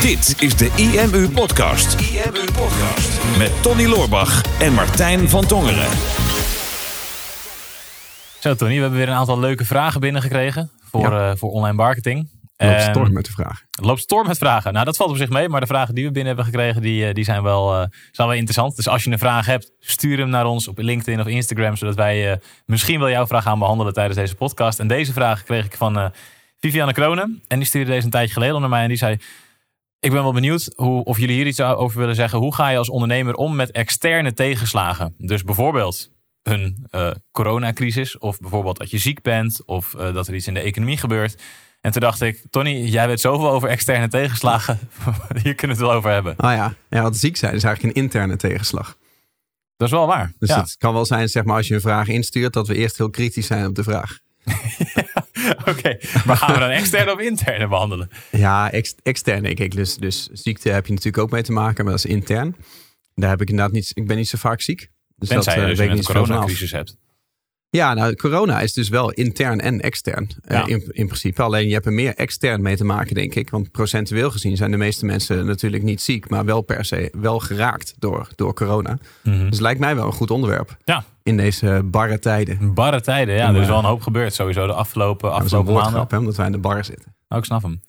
Dit is de IMU Podcast. IMU Podcast. Met Tony Loorbach en Martijn van Tongeren. Zo Tony, we hebben weer een aantal leuke vragen binnengekregen voor, Ja. eh, voor online marketing. Loopt En- storm met de vraag. Het loopt storm met vragen. Nou, dat valt op zich mee. Maar de vragen die we binnen hebben gekregen, die, eh, die zijn, wel, eh, zijn wel interessant. Dus als je een vraag hebt, stuur hem naar ons op LinkedIn of Instagram. Zodat wij eh, misschien wel jouw vraag gaan behandelen tijdens deze podcast. En deze vraag kreeg ik van eh, Viviane Kronen. En die stuurde deze een tijdje geleden naar mij. En die zei, ik ben wel benieuwd hoe, of jullie hier iets over willen zeggen. Hoe ga je als ondernemer om met externe tegenslagen? Dus bijvoorbeeld een eh, coronacrisis. Of bijvoorbeeld dat je ziek bent. Of eh, dat er iets in de economie gebeurt. En toen dacht ik, Tony, jij weet zoveel over externe tegenslagen. Hier kunnen we het wel over hebben. Ah ja, ja, want ziek zijn is eigenlijk een interne tegenslag. Dat is wel waar. Dus ja. het kan wel zijn, zeg maar, als je een vraag instuurt, dat we eerst heel kritisch zijn op de vraag. Oké, maar gaan we dan externe of interne behandelen? Ja, ex extern denk ik. Dus, dus ziekte heb je natuurlijk ook mee te maken, maar dat is intern. Daar heb ik inderdaad niet, ik ben niet zo vaak ziek. Dus Tenzij dat je eh, dus weet ik een niet vanaf. coronacrisis hebt. Ja, nou, corona is dus wel intern en extern eh, Ja. in, in principe. Alleen je hebt er meer extern mee te maken, denk ik. Want procentueel gezien zijn de meeste mensen natuurlijk niet ziek, maar wel per se wel geraakt door, door corona. Mhm. Dus het lijkt mij wel een goed onderwerp Ja, in deze barre tijden. barre tijden. Ja, er is eh, wel een hoop gebeurd sowieso de afgelopen, een afgelopen maanden. woordgrap, hè, omdat wij in de bar zitten. Oh, ik snap hem.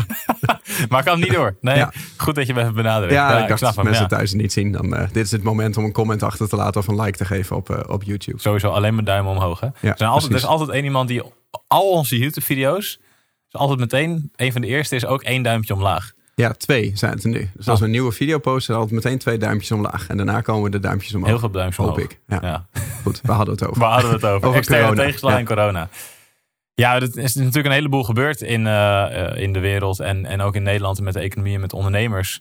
maar ik kan niet door. Nee, Ja. goed dat je me even benadrukt. Ja, ik ik dacht, snap als hem. mensen Ja. thuis niet zien, dan uh, dit is het moment om een comment achter te laten of een like te geven op, uh, op YouTube. Sowieso alleen maar duim omhoog. Hè? er, zijn altijd, er is altijd één iemand die al onze YouTube-video's, is altijd meteen, een van de eerste is ook één duimpje omlaag. Ja, twee zijn het er nu. Dus als Oh. we een nieuwe video posten, dan altijd meteen twee duimpjes omlaag. En daarna komen de duimpjes omhoog. Heel veel duimpjes Hoop omhoog. ik. Ja. Ja. Goed, we hadden het over. Waar hadden we het over? Over Externe corona. tegenslag Ja. en corona. Ja, er is natuurlijk een heleboel gebeurd in, eh, eh, in de wereld en, en ook in Nederland met de economie en met ondernemers.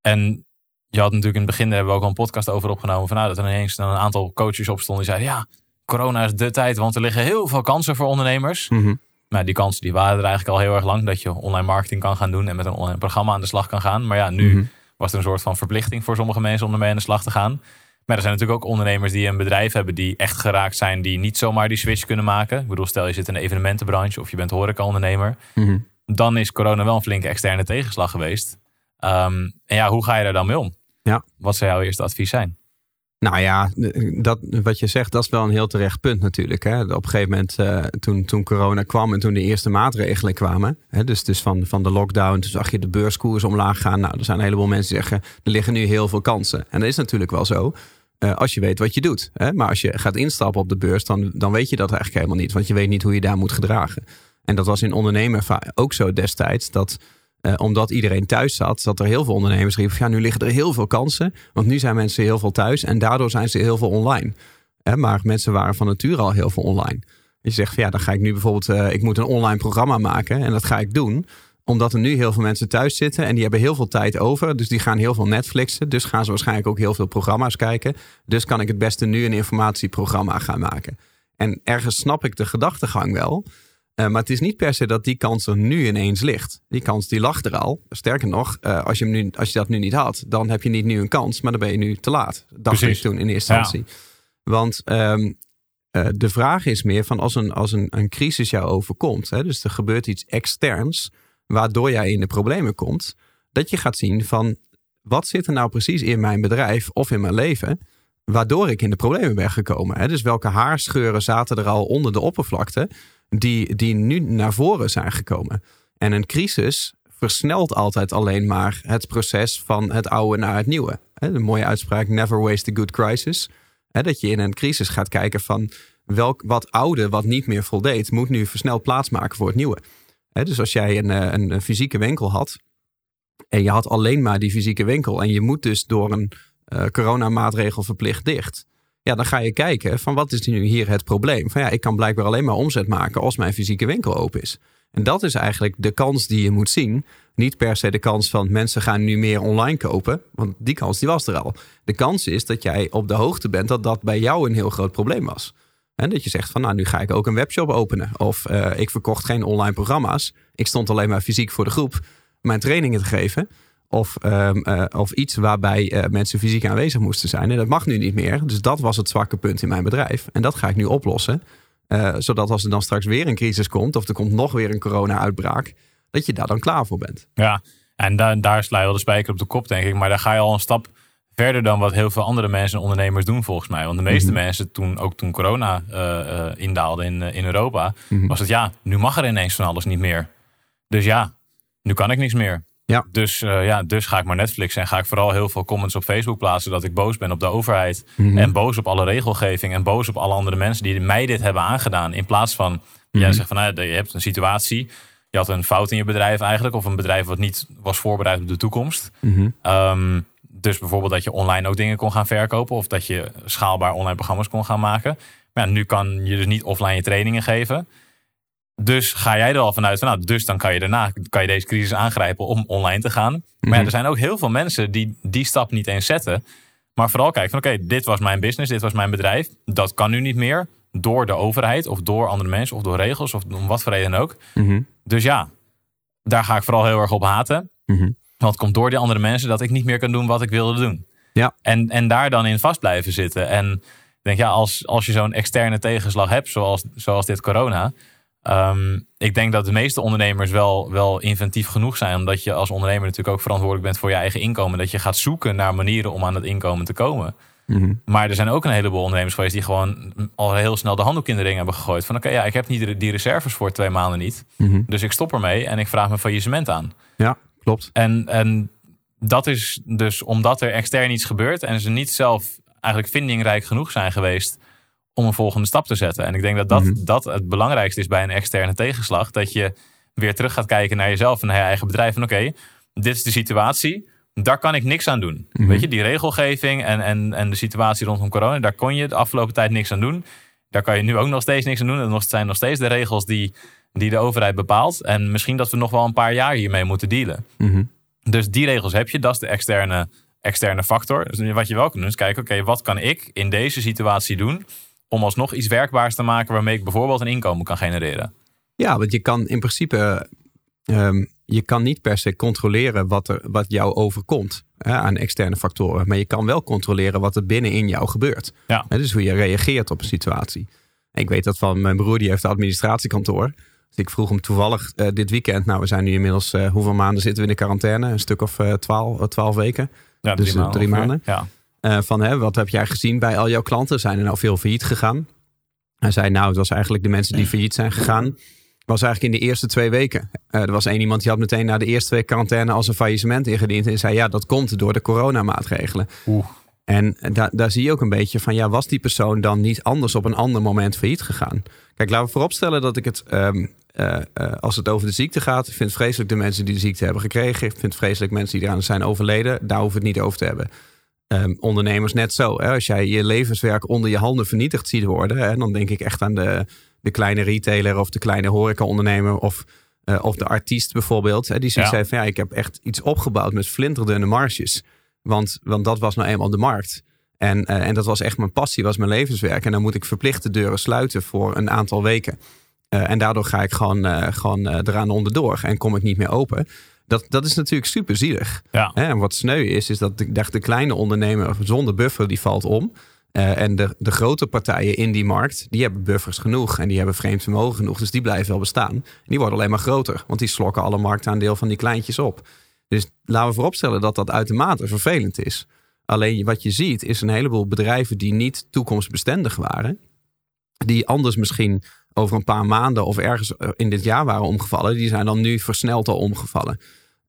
En je had natuurlijk in het begin, daar hebben we ook al een podcast over opgenomen, van nou, dat er ineens een aantal coaches opstonden die zeiden, ja, corona is de tijd, want er liggen heel veel kansen voor ondernemers. Mhm. Maar die kansen die waren er eigenlijk al heel erg lang, dat je online marketing kan gaan doen en met een online programma aan de slag kan gaan. Maar ja, nu Mhm. was er een soort van verplichting voor sommige mensen om ermee aan de slag te gaan. Maar er zijn natuurlijk ook ondernemers die een bedrijf hebben die echt geraakt zijn, die niet zomaar die switch kunnen maken. Ik bedoel, stel je zit in de evenementenbranche of je bent horeca-ondernemer. Mhm. Dan is corona wel een flinke externe tegenslag geweest. Ehm, en ja, hoe ga je daar dan mee om? Ja. Wat zou jouw eerste advies zijn? Nou ja, dat, wat je zegt, dat is wel een heel terecht punt natuurlijk. Hè. Op een gegeven moment, eh, toen, toen corona kwam en toen de eerste maatregelen kwamen. Hè, dus dus van, van de lockdown, toen zag je de beurskoers omlaag gaan. Nou, er zijn een heleboel mensen die zeggen, er liggen nu heel veel kansen. En dat is natuurlijk wel zo, eh, als je weet wat je doet. Hè. Maar als je gaat instappen op de beurs, dan, dan weet je dat eigenlijk helemaal niet. Want je weet niet hoe je daar moet gedragen. En dat was in ondernemen ook zo destijds, dat... eh, omdat iedereen thuis zat, dat er heel veel ondernemers riepen: ja, nu liggen er heel veel kansen. Want nu zijn mensen heel veel thuis en daardoor zijn ze heel veel online. Hè, maar mensen waren van nature al heel veel online. Je zegt ja, dan ga ik nu bijvoorbeeld, eh, ik moet een online programma maken en dat ga ik doen omdat er nu heel veel mensen thuis zitten en die hebben heel veel tijd over. Dus die gaan heel veel Netflixen. Dus gaan ze waarschijnlijk ook heel veel programma's kijken. Dus kan ik het beste nu een informatieprogramma gaan maken. En ergens snap ik de gedachtegang wel. Uh, maar het is niet per se dat die kans er nu ineens ligt. Die kans die lag er al. Sterker nog, uh, als, je hem nu, als je dat nu niet had, dan heb je niet nu een kans, maar dan ben je nu te laat. Dacht Precies. ik toen in eerste instantie. Ja. Want um, uh, de vraag is meer van als een, als een, een crisis jou overkomt, hè, dus er gebeurt iets externs, waardoor jij in de problemen komt, dat je gaat zien van wat zit er nou precies in mijn bedrijf of in mijn leven, waardoor ik in de problemen ben gekomen. Hè? Dus welke haarscheuren zaten er al onder de oppervlakte, die, die nu naar voren zijn gekomen. En een crisis versnelt altijd alleen maar het proces van het oude naar het nieuwe. De mooie uitspraak, never waste a good crisis. Dat je in een crisis gaat kijken van welk, wat oude, wat niet meer voldeed, moet nu versneld plaatsmaken voor het nieuwe. Dus als jij een, een, een fysieke winkel had en je had alleen maar die fysieke winkel en je moet dus door een uh, coronamaatregel verplicht dicht ja, dan ga je kijken van wat is nu hier het probleem? Van ja, ik kan blijkbaar alleen maar omzet maken als mijn fysieke winkel open is. En dat is eigenlijk de kans die je moet zien. Niet per se de kans van mensen gaan nu meer online kopen, want die kans die was er al. De kans is dat jij op de hoogte bent dat dat bij jou een heel groot probleem was. En dat je zegt van nou, nu ga ik ook een webshop openen. Of uh, ik verkocht geen online programma's. Ik stond alleen maar fysiek voor de groep mijn trainingen te geven. Of, um, uh, of iets waarbij uh, mensen fysiek aanwezig moesten zijn. En dat mag nu niet meer. Dus dat was het zwakke punt in mijn bedrijf. En dat ga ik nu oplossen. Uh, zodat als er dan straks weer een crisis komt. of er komt nog weer een corona-uitbraak. dat je daar dan klaar voor bent. Ja, en daar, daar sla je wel de spijker op de kop, denk ik. Maar daar ga je al een stap verder dan wat heel veel andere mensen en ondernemers doen, volgens mij. Want de meeste Mhm. mensen, toen, ook toen corona eh, eh, indaalde in, eh, in Europa, Mhm. was het ja, nu mag er ineens van alles niet meer. Dus ja, nu kan ik niks meer. Ja. Dus, eh, ja, dus ga ik maar Netflix en ga ik vooral heel veel comments op Facebook plaatsen dat ik boos ben op de overheid. Mhm. En boos op alle regelgeving en boos op alle andere mensen die mij dit hebben aangedaan. In plaats van, jij Mhm. zegt van, nou, je hebt een situatie, je had een fout in je bedrijf eigenlijk, of een bedrijf wat niet was voorbereid op de toekomst. Mhm. Ehm, dus bijvoorbeeld dat je online ook dingen kon gaan verkopen. Of dat je schaalbaar online programma's kon gaan maken. Maar ja, nu kan je dus niet offline je trainingen geven. Dus ga jij er al vanuit van, nou, dus dan kan je daarna kan je deze crisis aangrijpen om online te gaan. Maar ja, Mhm. er zijn ook heel veel mensen die die stap niet eens zetten. Maar vooral kijken van, oké, dit was mijn business, dit was mijn bedrijf. Dat kan nu niet meer door de overheid of door andere mensen of door regels of om wat voor reden ook. Mhm. Dus ja, daar ga ik vooral heel erg op haten. Mhm. Want het komt door die andere mensen dat ik niet meer kan doen wat ik wilde doen. Ja. En, en daar dan in vast blijven zitten. En ik denk, ja, als, als je zo'n externe tegenslag hebt, zoals, zoals dit corona. Ehm, ik denk dat de meeste ondernemers wel, wel inventief genoeg zijn. Omdat je als ondernemer natuurlijk ook verantwoordelijk bent voor je eigen inkomen. Dat je gaat zoeken naar manieren om aan het inkomen te komen. Mhm. Maar er zijn ook een heleboel ondernemers geweest die gewoon al heel snel de handdoek in de ring hebben gegooid. Van oké, ja, ik heb niet die reserves voor twee maanden niet. Mhm. Dus ik stop ermee en ik vraag mijn faillissement aan. Ja, klopt. En, en dat is dus omdat er extern iets gebeurt en ze niet zelf eigenlijk vindingrijk genoeg zijn geweest om een volgende stap te zetten. En ik denk dat dat, Mhm. dat het belangrijkste is bij een externe tegenslag. Dat je weer terug gaat kijken naar jezelf en naar je eigen bedrijf. En oké, dit is de situatie. Daar kan ik niks aan doen. Mhm. Weet je, die regelgeving en, en, en de situatie rondom corona, daar kon je de afgelopen tijd niks aan doen. Daar kan je nu ook nog steeds niks aan doen. Het zijn nog steeds de regels die, die de overheid bepaalt. En misschien dat we nog wel een paar jaar hiermee moeten dealen. Mhm. Dus die regels heb je. Dat is de externe, externe factor. Dus wat je wel kan doen is kijken, oké, wat kan ik in deze situatie doen om alsnog iets werkbaars te maken waarmee ik bijvoorbeeld een inkomen kan genereren. Ja, want je kan in principe ehm, je kan niet per se controleren wat, er, wat jou overkomt hè, aan externe factoren. Maar je kan wel controleren wat er binnenin jou gebeurt. Ja. Hè, dus hoe je reageert op een situatie. En ik weet dat van mijn broer, die heeft een administratiekantoor. Dus ik vroeg hem toevallig eh, dit weekend. Nou, we zijn nu inmiddels, eh, hoeveel maanden zitten we in de quarantaine? Een stuk of eh, twaalf, eh, twaalf weken. Ja, Dus, eh, drie ongeveer. maanden. Ja. Eh, van hè, wat heb jij gezien bij al jouw klanten? Zijn er nou veel failliet gegaan? Hij zei, nou, het was eigenlijk de mensen die failliet zijn gegaan. Was eigenlijk in de eerste twee weken. Eh, er was één iemand die had meteen na de eerste week quarantaine als een faillissement ingediend. En zei, ja, dat komt door de coronamaatregelen. Oeh. En da- daar zie je ook een beetje van, ja, was die persoon dan niet anders op een ander moment failliet gegaan? Kijk, laten we vooropstellen dat ik het, ehm, eh, als het over de ziekte gaat, ik vind vreselijk de mensen die de ziekte hebben gekregen. Ik vind vreselijk mensen die eraan zijn overleden. Daar hoeven we het niet over te hebben. Ehm, ondernemers net zo. Hè? Als jij je levenswerk onder je handen vernietigd ziet worden, hè, dan denk ik echt aan de, de kleine retailer of de kleine horecaondernemer of, eh, of de artiest bijvoorbeeld. Hè, die Ja. heeft van ja, ik heb echt iets opgebouwd met flinterdunne marges. Want, want dat was nou eenmaal de markt. En, eh, en dat was echt mijn passie, was mijn levenswerk. En dan moet ik verplicht de deuren sluiten voor een aantal weken. Eh, en daardoor ga ik gewoon, gewoon eraan onderdoor en kom ik niet meer open. Dat, dat is natuurlijk super zielig. Ja. En wat sneu is, is dat de, de kleine ondernemer zonder buffer die valt om. Eh, en de, de grote partijen in die markt, die hebben buffers genoeg. En die hebben vreemd vermogen genoeg. Dus die blijven wel bestaan. En die worden alleen maar groter. Want die slokken alle marktaandeel van die kleintjes op. Dus laten we vooropstellen dat dat uitermate vervelend is. Alleen wat je ziet is een heleboel bedrijven die niet toekomstbestendig waren. Die anders misschien over een paar maanden of ergens in dit jaar waren omgevallen. Die zijn dan nu versneld al omgevallen.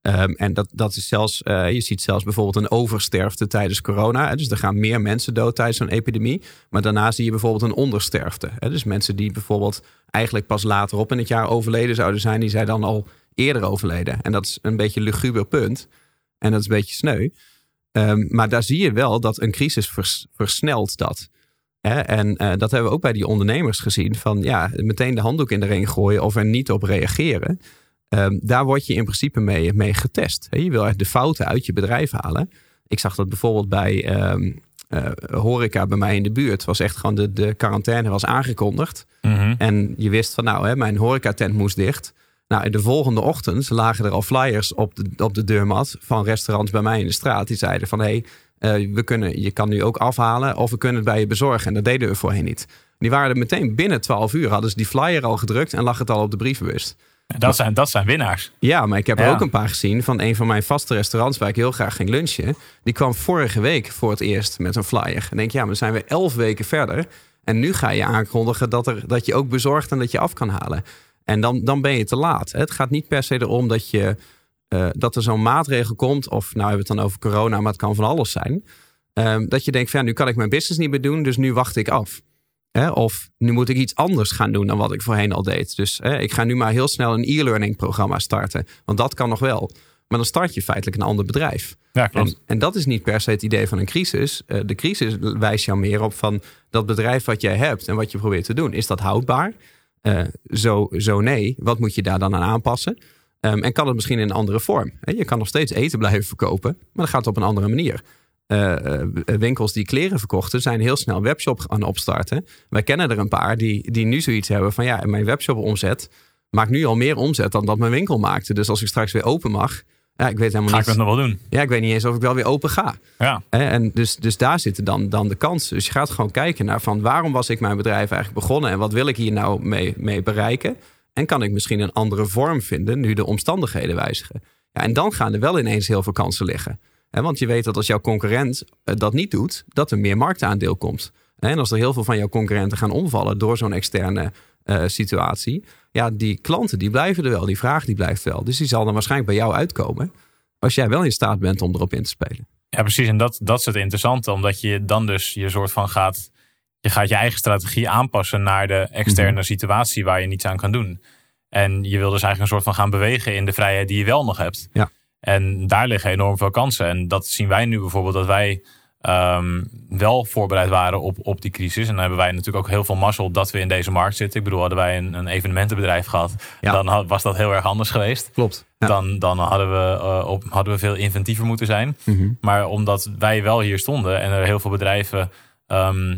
Ehm, en dat, dat is zelfs, eh, je ziet zelfs bijvoorbeeld een oversterfte tijdens corona. Hè. Dus er gaan meer mensen dood tijdens zo'n epidemie. Maar daarna zie je bijvoorbeeld een ondersterfte. Hè. Dus mensen die bijvoorbeeld eigenlijk pas later op in het jaar overleden zouden zijn, die zijn dan al eerder overleden. En dat is een beetje een luguber punt. En dat is een beetje sneu. Ehm, maar daar zie je wel dat een crisis vers- versnelt dat. En eh, dat hebben we ook bij die ondernemers gezien. Van ja, meteen de handdoek in de ring gooien of er niet op reageren. Ehm, daar word je in principe mee, mee getest. Hè? Je wil echt de fouten uit je bedrijf halen. Ik zag dat bijvoorbeeld bij eh, horeca bij mij in de buurt. Was echt gewoon de, de quarantaine was aangekondigd. Mhm. En je wist van nou, hè, mijn horecatent moest dicht. Nou, de volgende ochtend lagen er al flyers op de, op de deurmat van restaurants bij mij in de straat. Die zeiden van hé, hey, we kunnen, je kan nu ook afhalen of we kunnen het bij je bezorgen. En dat deden we voorheen niet. Die waren er meteen binnen 12 uur, hadden ze die flyer al gedrukt en lag het al op de brievenbus. Dat zijn, dat zijn winnaars. Ja, maar ik heb er Ja. ook een paar gezien van een van mijn vaste restaurants waar ik heel graag ging lunchen. Die kwam vorige week voor het eerst met een flyer. En denk ja, maar dan zijn we elf weken verder. En nu ga je aankondigen dat, er, dat je ook bezorgt en dat je af kan halen. En dan, dan ben je te laat. Het gaat niet per se erom dat, je, eh, dat er zo'n maatregel komt. Of nou hebben we het dan over corona, maar het kan van alles zijn. Ehm, dat je denkt, van, ja, nu kan ik mijn business niet meer doen, dus nu wacht ik af. Hè, of nu moet ik iets anders gaan doen dan wat ik voorheen al deed. Dus hè, ik ga nu maar heel snel een e-learning programma starten. Want dat kan nog wel. Maar dan start je feitelijk een ander bedrijf. Ja. En, en dat is niet per se het idee van een crisis. Eh, de crisis wijst jou meer op van dat bedrijf wat jij hebt en wat je probeert te doen. Is dat houdbaar? Eh, zo, zo nee. Wat moet je daar dan aan aanpassen? Ehm, en kan het misschien in een andere vorm? Je kan nog steeds eten blijven verkopen, maar dan gaat op een andere manier. Eh, eh, winkels die kleren verkochten zijn heel snel webshop gaan opstarten. Wij kennen er een paar die, die nu zoiets hebben van ja, mijn webshop omzet maakt nu al meer omzet dan dat mijn winkel maakte. Dus als ik straks weer open mag, ja, ik weet helemaal Ga ik niet. dat nog wel doen? Ja, ik weet niet eens of ik wel weer open ga. Ja. En dus, dus daar zitten dan, dan de kansen. Dus je gaat gewoon kijken naar van waarom was ik mijn bedrijf eigenlijk begonnen en wat wil ik hier nou mee, mee bereiken? En kan ik misschien een andere vorm vinden nu de omstandigheden wijzigen? Ja, en dan gaan er wel ineens heel veel kansen liggen. Want je weet dat als jouw concurrent eh, dat niet doet, dat er meer marktaandeel komt. En als er heel veel van jouw concurrenten gaan omvallen door zo'n externe eh, situatie, ja, die klanten die blijven er wel, die vraag die blijft wel. Dus die zal dan waarschijnlijk bij jou uitkomen als jij wel in staat bent om erop in te spelen. Ja, precies. En dat, dat is het interessante. Omdat je dan dus je soort van gaat... Je gaat je eigen strategie aanpassen naar de externe Mhm. situatie waar je niets aan kan doen. En je wil dus eigenlijk een soort van gaan bewegen in de vrijheid die je wel nog hebt. Ja. En daar liggen enorm veel kansen. En dat zien wij nu bijvoorbeeld dat wij ehm, wel voorbereid waren op, op die crisis. En dan hebben wij natuurlijk ook heel veel mazzel dat we in deze markt zitten. Ik bedoel, hadden wij een, een evenementenbedrijf gehad, Ja. dan had- was dat heel erg anders geweest. Klopt. Ja. Dan, dan hadden, we, eh, op, hadden we veel inventiever moeten zijn. Mhm. Maar omdat wij wel hier stonden en er heel veel bedrijven ehm,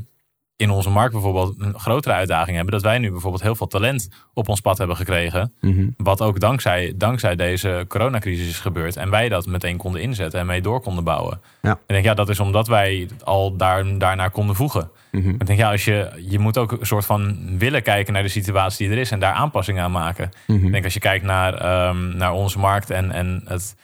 in onze markt bijvoorbeeld een grotere uitdaging hebben, dat wij nu bijvoorbeeld heel veel talent op ons pad hebben gekregen. Mhm. Wat ook dankzij, dankzij deze coronacrisis is gebeurd. En wij dat meteen konden inzetten en mee door konden bouwen. Ja. En ik denk, ja, dat is omdat wij al daar, daarnaar konden voegen. Mhm. Ik denk, ja, als je, je moet ook een soort van willen kijken naar de situatie die er is en daar aanpassingen aan maken. Mhm. Ik denk als je kijkt naar, ehm, naar onze markt en, en het.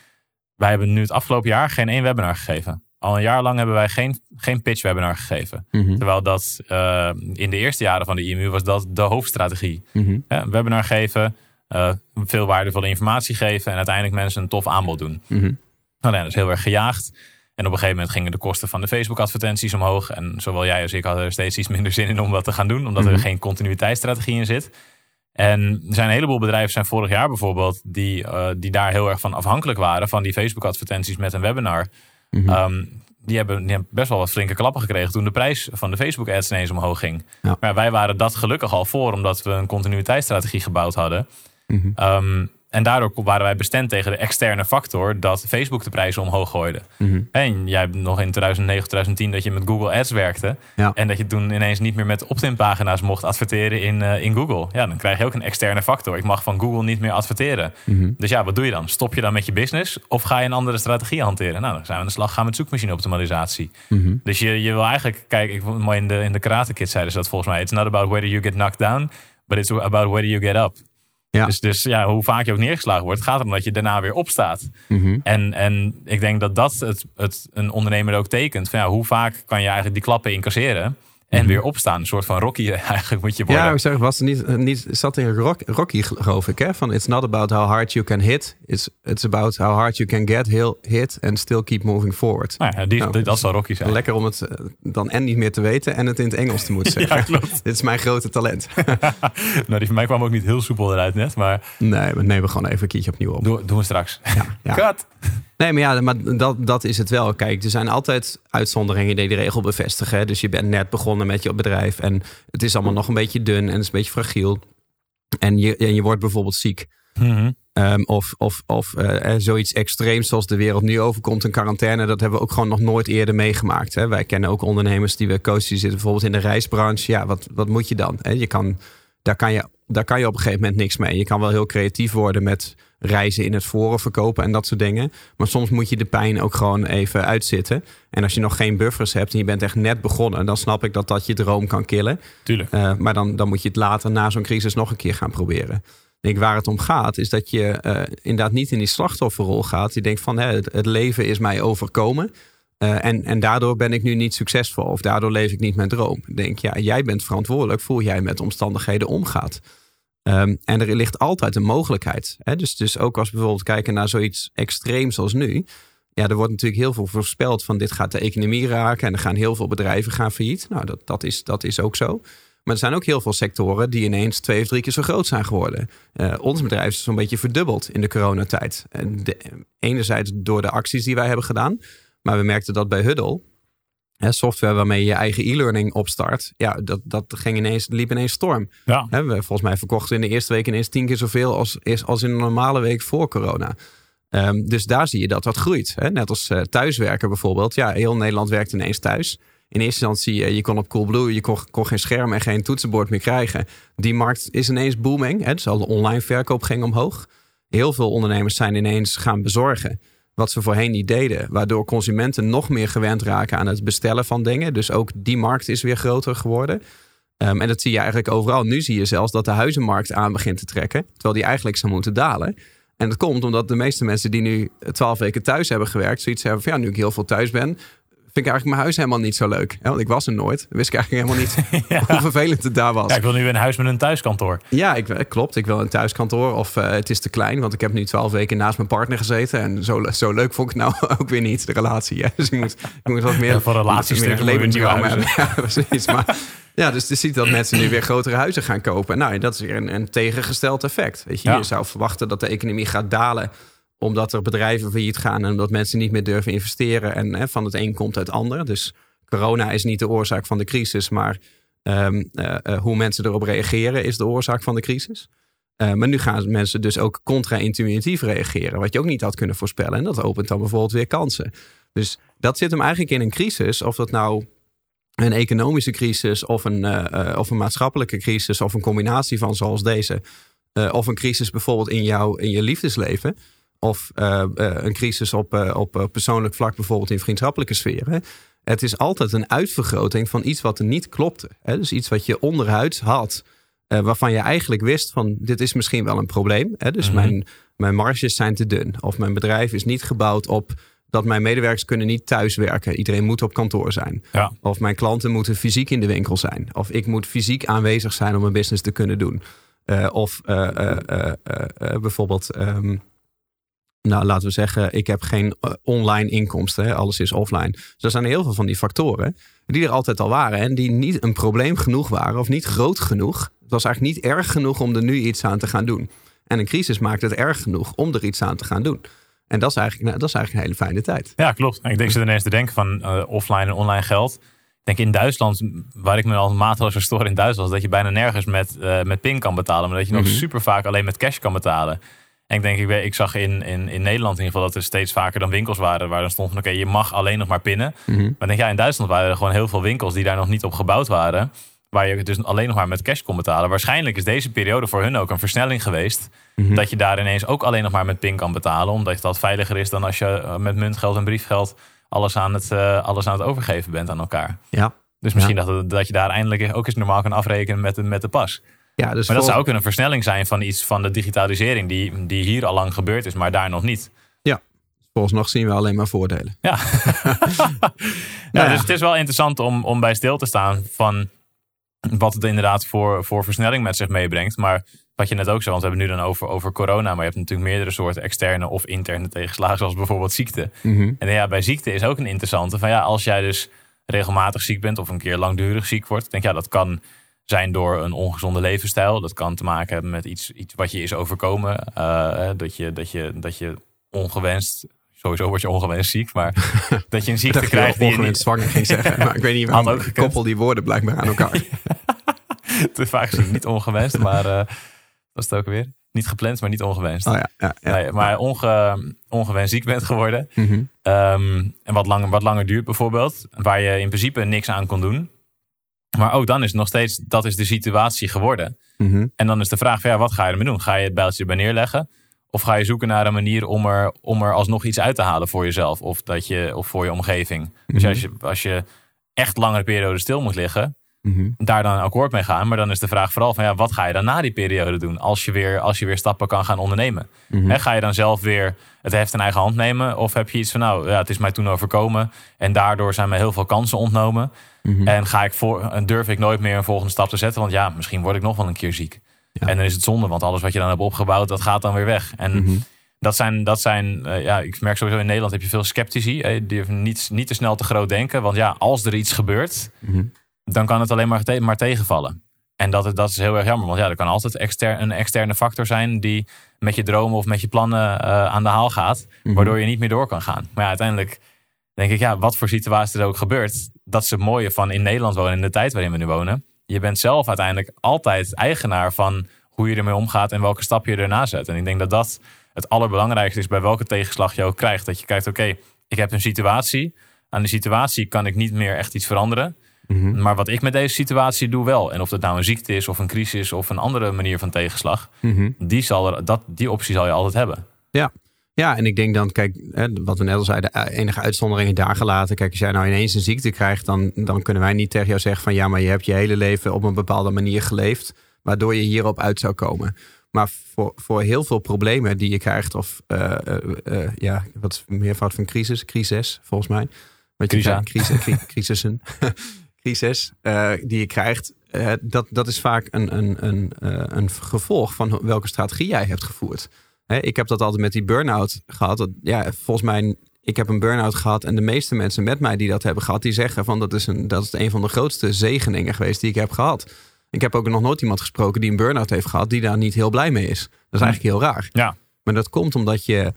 Wij hebben nu het afgelopen jaar geen één webinar gegeven. Al een jaar lang hebben wij geen, geen pitch webinar gegeven. Mhm. Terwijl dat eh, in de eerste jaren van de IMU was dat de hoofdstrategie. Mhm. Ja, webinar geven, eh, veel waardevolle informatie geven en uiteindelijk mensen een tof aanbod doen. Mhm. Nou, ja, dat is heel erg gejaagd. En op een gegeven moment gingen de kosten van de Facebook-advertenties omhoog. En zowel jij als ik hadden er steeds iets minder zin in om dat te gaan doen, omdat Mhm. er geen continuïteitsstrategie in zit. En er zijn een heleboel bedrijven, zijn vorig jaar bijvoorbeeld, die, eh, die daar heel erg van afhankelijk waren van die Facebook-advertenties met een webinar. Ehm, die, hebben, die hebben best wel wat flinke klappen gekregen toen de prijs van de Facebook-ads ineens omhoog ging. Ja. Maar wij waren dat gelukkig al voor, omdat we een continuïteitsstrategie gebouwd hadden. Mhm. Ehm, en daardoor waren wij bestemd tegen de externe factor dat Facebook de prijzen omhoog gooide. Mhm. En jij hebt nog in 2009, 2010 dat je met Google Ads werkte. Ja. En dat je toen ineens niet meer met opt-in pagina's mocht adverteren in, eh, in Google. Ja, dan krijg je ook een externe factor. Ik mag van Google niet meer adverteren. Mhm. Dus ja, wat doe je dan? Stop je dan met je business of ga je een andere strategie hanteren? Nou, dan zijn we aan de slag gaan met zoekmachine-optimalisatie. Mhm. Dus je, je wil eigenlijk, kijk, ik, mooi in de, in de Karate zeiden ze dat volgens mij. It's not about whether you get knocked down, but it's about whether you get up. Ja. Dus, dus ja, hoe vaak je ook neergeslagen wordt, gaat erom dat je daarna weer opstaat. Mhm. En, en ik denk dat dat het, het een ondernemer ook tekent. Van ja, hoe vaak kan je eigenlijk die klappen incasseren en weer opstaan? Een soort van Rocky eigenlijk moet je worden. Mhm. Ja, ik zeg, was er niet, eh, niet zat in Rock, Rocky, geloof ik, hè? Van it's not about how hard you can hit, it's, it's about how hard you can get heel- hit and still keep moving forward. Nou ja, die, Nou, die- dat zal Rocky zijn. Lekker om het eh, dan en niet meer te weten en het in het Engels te moeten zeggen. Ja. Dit is mijn grote talent. nou, die van mij kwam ook niet heel soepel eruit net, maar nee, we nemen gewoon even een keertje opnieuw op. doen, doen we straks. Ja. Cut! Nee, maar ja, maar dat, dat is het wel. Kijk, er zijn altijd uitzonderingen die de regel bevestigen. Dus je bent net begonnen met je bedrijf en het is allemaal nog een beetje dun en het is een beetje fragiel. En je, en je wordt bijvoorbeeld ziek. Mhm. Ehm, of of, of eh, zoiets extreems zoals de wereld nu overkomt, een quarantaine. Dat hebben we ook gewoon nog nooit eerder meegemaakt. Hè. Wij kennen ook ondernemers die we coachen, die zitten bijvoorbeeld in de reisbranche. Ja, wat, wat moet je dan? Hè? Je kan, daar, kan je, daar kan je op een gegeven moment niks mee. Je kan wel heel creatief worden met reizen in het forum verkopen en dat soort dingen. Maar soms moet je de pijn ook gewoon even uitzitten. En als je nog geen buffers hebt en je bent echt net begonnen, dan snap ik dat dat je droom kan killen. Tuurlijk. Uh, maar dan, dan moet je het later na zo'n crisis nog een keer gaan proberen. denk waar het om gaat, is dat je uh, inderdaad niet in die slachtofferrol gaat. Je denkt van hè, het, het leven is mij overkomen. Uh, en, en daardoor ben ik nu niet succesvol. Of daardoor leef ik niet mijn droom. Ik denk, ja, jij bent verantwoordelijk voor hoe jij met omstandigheden omgaat. Um, en er ligt altijd een mogelijkheid. Hè? Dus, dus ook als we bijvoorbeeld kijken naar zoiets extreems als nu. Ja, er wordt natuurlijk heel veel voorspeld van dit gaat de economie raken. En er gaan heel veel bedrijven gaan failliet. Nou, dat, dat, is, dat is ook zo. Maar er zijn ook heel veel sectoren die ineens twee of drie keer zo groot zijn geworden. Uh, ons bedrijf is zo'n beetje verdubbeld in de coronatijd. De, enerzijds door de acties die wij hebben gedaan. Maar we merkten dat bij Huddle, hè, software waarmee je je eigen e-learning opstart, ja, dat, dat ging ineens, liep ineens storm. Ja. Hè, we volgens mij verkochten in de eerste week ineens tien keer zoveel als, als in een normale week voor corona. Um, dus daar zie je dat dat groeit. Hè? Net als uh, thuiswerken bijvoorbeeld. Ja, heel Nederland werkt ineens thuis in eerste instantie, uh, je kon op Coolblue, je kon, kon, geen scherm en geen toetsenbord meer krijgen. Die markt is ineens booming. Hè? Dus al de online verkoop ging omhoog. Heel veel ondernemers zijn ineens gaan bezorgen. Wat ze voorheen niet deden. Waardoor consumenten nog meer gewend raken aan het bestellen van dingen. Dus ook die markt is weer groter geworden. Um, en dat zie je eigenlijk overal. Nu zie je zelfs dat de huizenmarkt aan begint te trekken. Terwijl die eigenlijk zou moeten dalen. En dat komt omdat de meeste mensen die nu twaalf weken thuis hebben gewerkt, zoiets hebben van ja, nu ik heel veel thuis ben, vind ik eigenlijk mijn huis helemaal niet zo leuk. want ik was er nooit. Wist ik eigenlijk helemaal niet hoe vervelend het daar was. Ja, ik wil nu een huis met een thuiskantoor. Ja, ik, eh, klopt. Ik wil een thuiskantoor. Of uh, het is te klein, want ik heb nu twaalf weken naast mijn partner gezeten. En zo, zo leuk vond ik nou ook weer niet, de relatie. Ja. Dus ik moet, ik moet wat meer... Ja, voor relaties meer levensruim hebben. Ja, precies. Maar ja, dus je ziet dat mensen nu weer grotere huizen gaan kopen. Nou, dat is weer een, een tegengesteld effect. Weet je, ja. je zou verwachten dat de economie gaat dalen omdat er bedrijven failliet gaan en omdat mensen niet meer durven investeren. En hè, van het een komt het ander. Dus corona is niet de oorzaak van de crisis, maar um, uh, uh, hoe mensen erop reageren is de oorzaak van de crisis. Uh, maar nu gaan mensen dus ook contra-intuïtief reageren, wat je ook niet had kunnen voorspellen. En dat opent dan bijvoorbeeld weer kansen. Dus dat zit hem eigenlijk in een crisis, of dat nou een economische crisis of een, of een maatschappelijke crisis of een combinatie van zoals deze. of een crisis bijvoorbeeld in, jou, in je liefdesleven of uh, een crisis op, uh, op persoonlijk vlak, bijvoorbeeld in vriendschappelijke sferen. Het is altijd een uitvergroting van iets wat er niet klopte. Hè? Dus iets wat je onderhuids had, uh, waarvan je eigenlijk wist van dit is misschien wel een probleem. Hè? Dus mm -hmm. mijn, mijn marges zijn te dun. Of mijn bedrijf is niet gebouwd op dat mijn medewerkers kunnen niet thuis werken. Iedereen moet op kantoor zijn. Ja. Of mijn klanten moeten fysiek in de winkel zijn. Of ik moet fysiek aanwezig zijn om een business te kunnen doen. of bijvoorbeeld... Um, nou, laten we zeggen, ik heb geen uh, online inkomsten. Hè? Alles is offline. Dus er zijn heel veel van die factoren die er altijd al waren. En die niet een probleem genoeg waren of niet groot genoeg. Het was eigenlijk niet erg genoeg om er nu iets aan te gaan doen. En een crisis maakt het erg genoeg om er iets aan te gaan doen. En dat is eigenlijk, nou, dat is eigenlijk een hele fijne tijd. Ja, klopt. Ik denk ze ineens te denken van uh, offline en online geld. Ik denk in Duitsland, waar ik me al mateloos verstoor in Duitsland, dat je bijna nergens met, uh, met PIN kan betalen. Maar dat je nog mm -hmm. super vaak alleen met cash kan betalen. En ik denk, ik, weet, ik zag in, in, in Nederland in ieder geval dat er steeds vaker dan winkels waren waar dan stond van oké, okay, je mag alleen nog maar pinnen. Mhm. Mm -hmm. Maar denk ja, in Duitsland waren er gewoon heel veel winkels die daar nog niet op gebouwd waren. Waar je dus alleen nog maar met cash kon betalen. Waarschijnlijk is deze periode voor hun ook een versnelling geweest. Mhm. Mm -hmm. Dat je daar ineens ook alleen nog maar met PIN kan betalen. Omdat dat veiliger is dan als je met muntgeld en briefgeld alles aan het, uh, alles aan het overgeven bent aan elkaar. Ja. Dus misschien ja. dat, dat je daar eindelijk ook eens normaal kan afrekenen met de, met de pas. Ja, dus maar dat zou ook een versnelling zijn van iets van de digitalisering die, die hier al lang gebeurd is, maar daar nog niet. Ja, volgens nog zien we alleen maar voordelen. Ja, ja, ja, dus het is wel interessant om, om bij stil te staan van wat het inderdaad voor, voor versnelling met zich meebrengt. Maar wat je net ook zei, want we hebben nu dan over, over corona, maar je hebt natuurlijk meerdere soorten externe of interne tegenslagen, zoals bijvoorbeeld ziekte. Mm -hmm. En ja, bij ziekte is ook een interessante van ja, als jij dus regelmatig ziek bent of een keer langdurig ziek wordt, denk ja, dat kan zijn door een ongezonde levensstijl. Dat kan te maken hebben met iets, iets wat je is overkomen. Uh, dat, je, dat, je, dat je ongewenst, sowieso word je ongewenst ziek, maar dat je een ziekte krijgt die je ongewenst niet... zwanger ging zeggen. Maar ik weet niet waarom ik koppel die woorden blijkbaar aan elkaar. Te vaak niet ongewenst, maar uh, was het ook weer. Niet gepland, maar niet ongewenst. Oh ja, ja, ja. Nee, maar onge, ongewenst ziek bent geworden. Mm -hmm. um, en wat langer, wat langer duurt bijvoorbeeld. Waar je in principe niks aan kon doen. Maar ook dan is het nog steeds, dat is de situatie geworden. Mm -hmm. En dan is de vraag van ja, wat ga je ermee doen? Ga je het bijltje erbij neerleggen? Of ga je zoeken naar een manier om er, om er alsnog iets uit te halen voor jezelf of, dat je, of voor je omgeving? Mm -hmm. Dus als je, als je echt langere periode stil moet liggen, Mhm. daar dan een akkoord mee gaan. Maar dan is de vraag vooral van ja, wat ga je dan na die periode doen? Als je weer, als je weer stappen kan gaan ondernemen. Hè, ga je dan zelf weer het heft in eigen hand nemen? Of heb je iets van nou, ja, het is mij toen overkomen. En daardoor zijn me heel veel kansen ontnomen. Mhm. En ga ik voor, durf ik nooit meer een volgende stap te zetten. Want ja, misschien word ik nog wel een keer ziek. Ja. En dan is het zonde, want alles wat je dan hebt opgebouwd, dat gaat dan weer weg. En Mhm. dat zijn, dat zijn eh, ja, ik merk sowieso in Nederland heb je veel sceptici. eh, Die niet, niet te snel te groot denken. Want ja, als er iets gebeurt. Dan kan het alleen maar, te- maar tegenvallen. En dat, dat is heel erg jammer. Want ja, er kan altijd exter, een externe factor zijn die met je dromen of met je plannen eh, aan de haal gaat. Mhm. Waardoor je niet meer door kan gaan. Maar ja, uiteindelijk denk ik, ja, wat voor situatie er ook gebeurt. Dat is het mooie van in Nederland wonen, in de tijd waarin we nu wonen. Je bent zelf uiteindelijk altijd eigenaar van hoe je ermee omgaat en welke stap je erna zet. En ik denk dat dat het allerbelangrijkste is bij welke tegenslag je ook krijgt. Dat je kijkt, oké, ik heb een situatie. Aan die situatie kan ik niet meer echt iets veranderen. Mhm. Maar wat ik met deze situatie doe wel. En of dat nou een ziekte is of een crisis of een andere manier van tegenslag. Mhm. Die, zal er, dat, die optie zal je altijd hebben. Ja, en ik denk dan, kijk, wat we net al zeiden, eh, enige uitzonderingen daar gelaten. Kijk, als jij nou ineens een ziekte krijgt, dan, dan kunnen wij niet tegen jou zeggen van ja, maar je hebt je hele leven op een bepaalde manier geleefd, waardoor je hierop uit zou komen. Maar voor, voor heel veel problemen die je krijgt, of eh, eh, eh, ja, wat is meervoud van crisis, crisis volgens mij. Wat je crisis, cri- crisissen, crisis eh, die je krijgt, eh, dat, dat is vaak een, een, een, eh, een gevolg van welke strategie jij hebt gevoerd. Hè, ik heb dat altijd met die burn-out gehad. Dat, ja, volgens mij, ik heb een burn-out gehad. En de meeste mensen met mij die dat hebben gehad, die zeggen van dat is, een, dat is een van de grootste zegeningen geweest die ik heb gehad. Ik heb ook nog nooit iemand gesproken die een burn-out heeft gehad, die daar niet heel blij mee is. Dat is eigenlijk heel raar. Ja, Maar dat komt omdat je,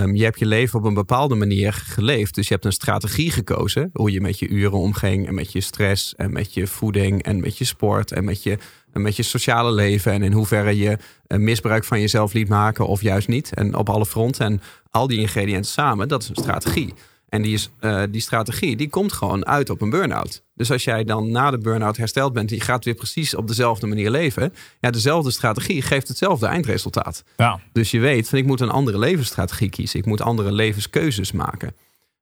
ehm, je hebt je leven op een bepaalde manier geleefd. Dus je hebt een strategie gekozen. Hoe je met je uren omging. En met je stress. En met je voeding. En met je sport. En met je, en met je sociale leven. En in hoeverre je eh, misbruik van jezelf liet maken. Of juist niet. En op alle fronten. En al die ingrediënten samen. Dat is een strategie. En die, is, eh, die strategie die komt gewoon uit op een burn-out. Dus als jij dan na de burn-out hersteld bent. Je gaat weer precies op dezelfde manier leven. Ja, dezelfde strategie geeft hetzelfde eindresultaat. ja. Dus je weet van ik moet een andere levensstrategie kiezen. Ik moet andere levenskeuzes maken.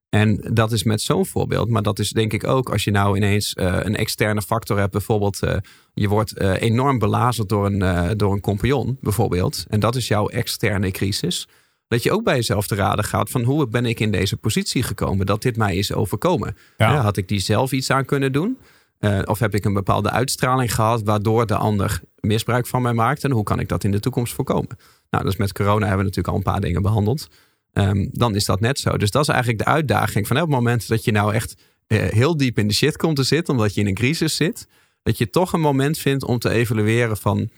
En dat is met zo'n voorbeeld. Maar dat is denk ik ook als je nou ineens eh, een externe factor hebt. Bijvoorbeeld eh, je wordt enorm belazerd door een, door een compagnon bijvoorbeeld. En dat is jouw externe crisis. Dat je ook bij jezelf te raden gaat van hoe ben ik in deze positie gekomen. Dat dit mij is overkomen. Ja. Ja, had ik die zelf iets aan kunnen doen? Eh, of heb ik een bepaalde uitstraling gehad waardoor de ander misbruik van mij maakt? En hoe kan ik dat in de toekomst voorkomen? Nou, dus met corona hebben we natuurlijk al een paar dingen behandeld. Ehm, dan is dat net zo. Dus dat is eigenlijk de uitdaging van op het moment dat je nou echt eh, heel diep in de shit komt te zitten, omdat je in een crisis zit, dat je toch een moment vindt om te evalueren van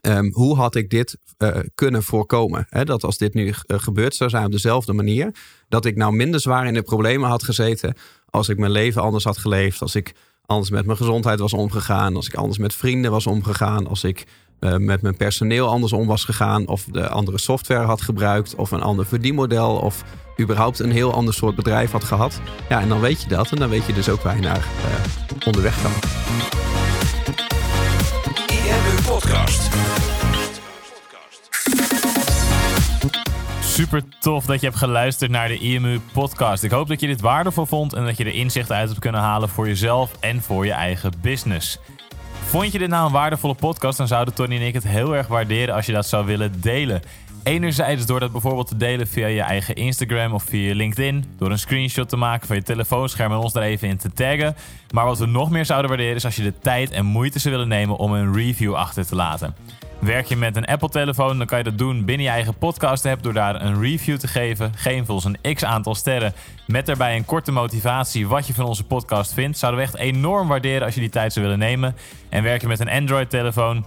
ehm, hoe had ik dit eh, kunnen voorkomen? Dat als dit nu eh, gebeurd zou zijn op dezelfde manier, dat ik nou minder zwaar in de problemen had gezeten als ik mijn leven anders had geleefd, als ik anders met mijn gezondheid was omgegaan, als ik anders met vrienden was omgegaan, als ik eh, met mijn personeel anders om was gegaan, of de andere software had gebruikt, of een ander verdienmodel, of überhaupt een heel ander soort bedrijf had gehad. Ja, en dan weet je dat, en dan weet je dus ook waar je naar onderweg kan. Super tof dat je hebt geluisterd naar de IMU podcast. Ik hoop dat je dit waardevol vond en dat je er inzichten uit hebt kunnen halen voor jezelf en voor je eigen business. Vond je dit nou een waardevolle podcast, dan zouden Tony en ik het heel erg waarderen als je dat zou willen delen. Enerzijds door dat bijvoorbeeld te delen via je eigen Instagram of via LinkedIn. Door een screenshot te maken van je telefoonscherm en ons daar even in te taggen. Maar wat we nog meer zouden waarderen is als je de tijd en moeite zou willen nemen om een review achter te laten. Werk je met een Apple-telefoon, dan kan je dat doen binnen je eigen podcast-app door daar een review te geven. Geef ons een x aantal sterren met daarbij een korte motivatie wat je van onze podcast vindt. Zouden we echt enorm waarderen als je die tijd zou willen nemen. En werk je met een Android-telefoon,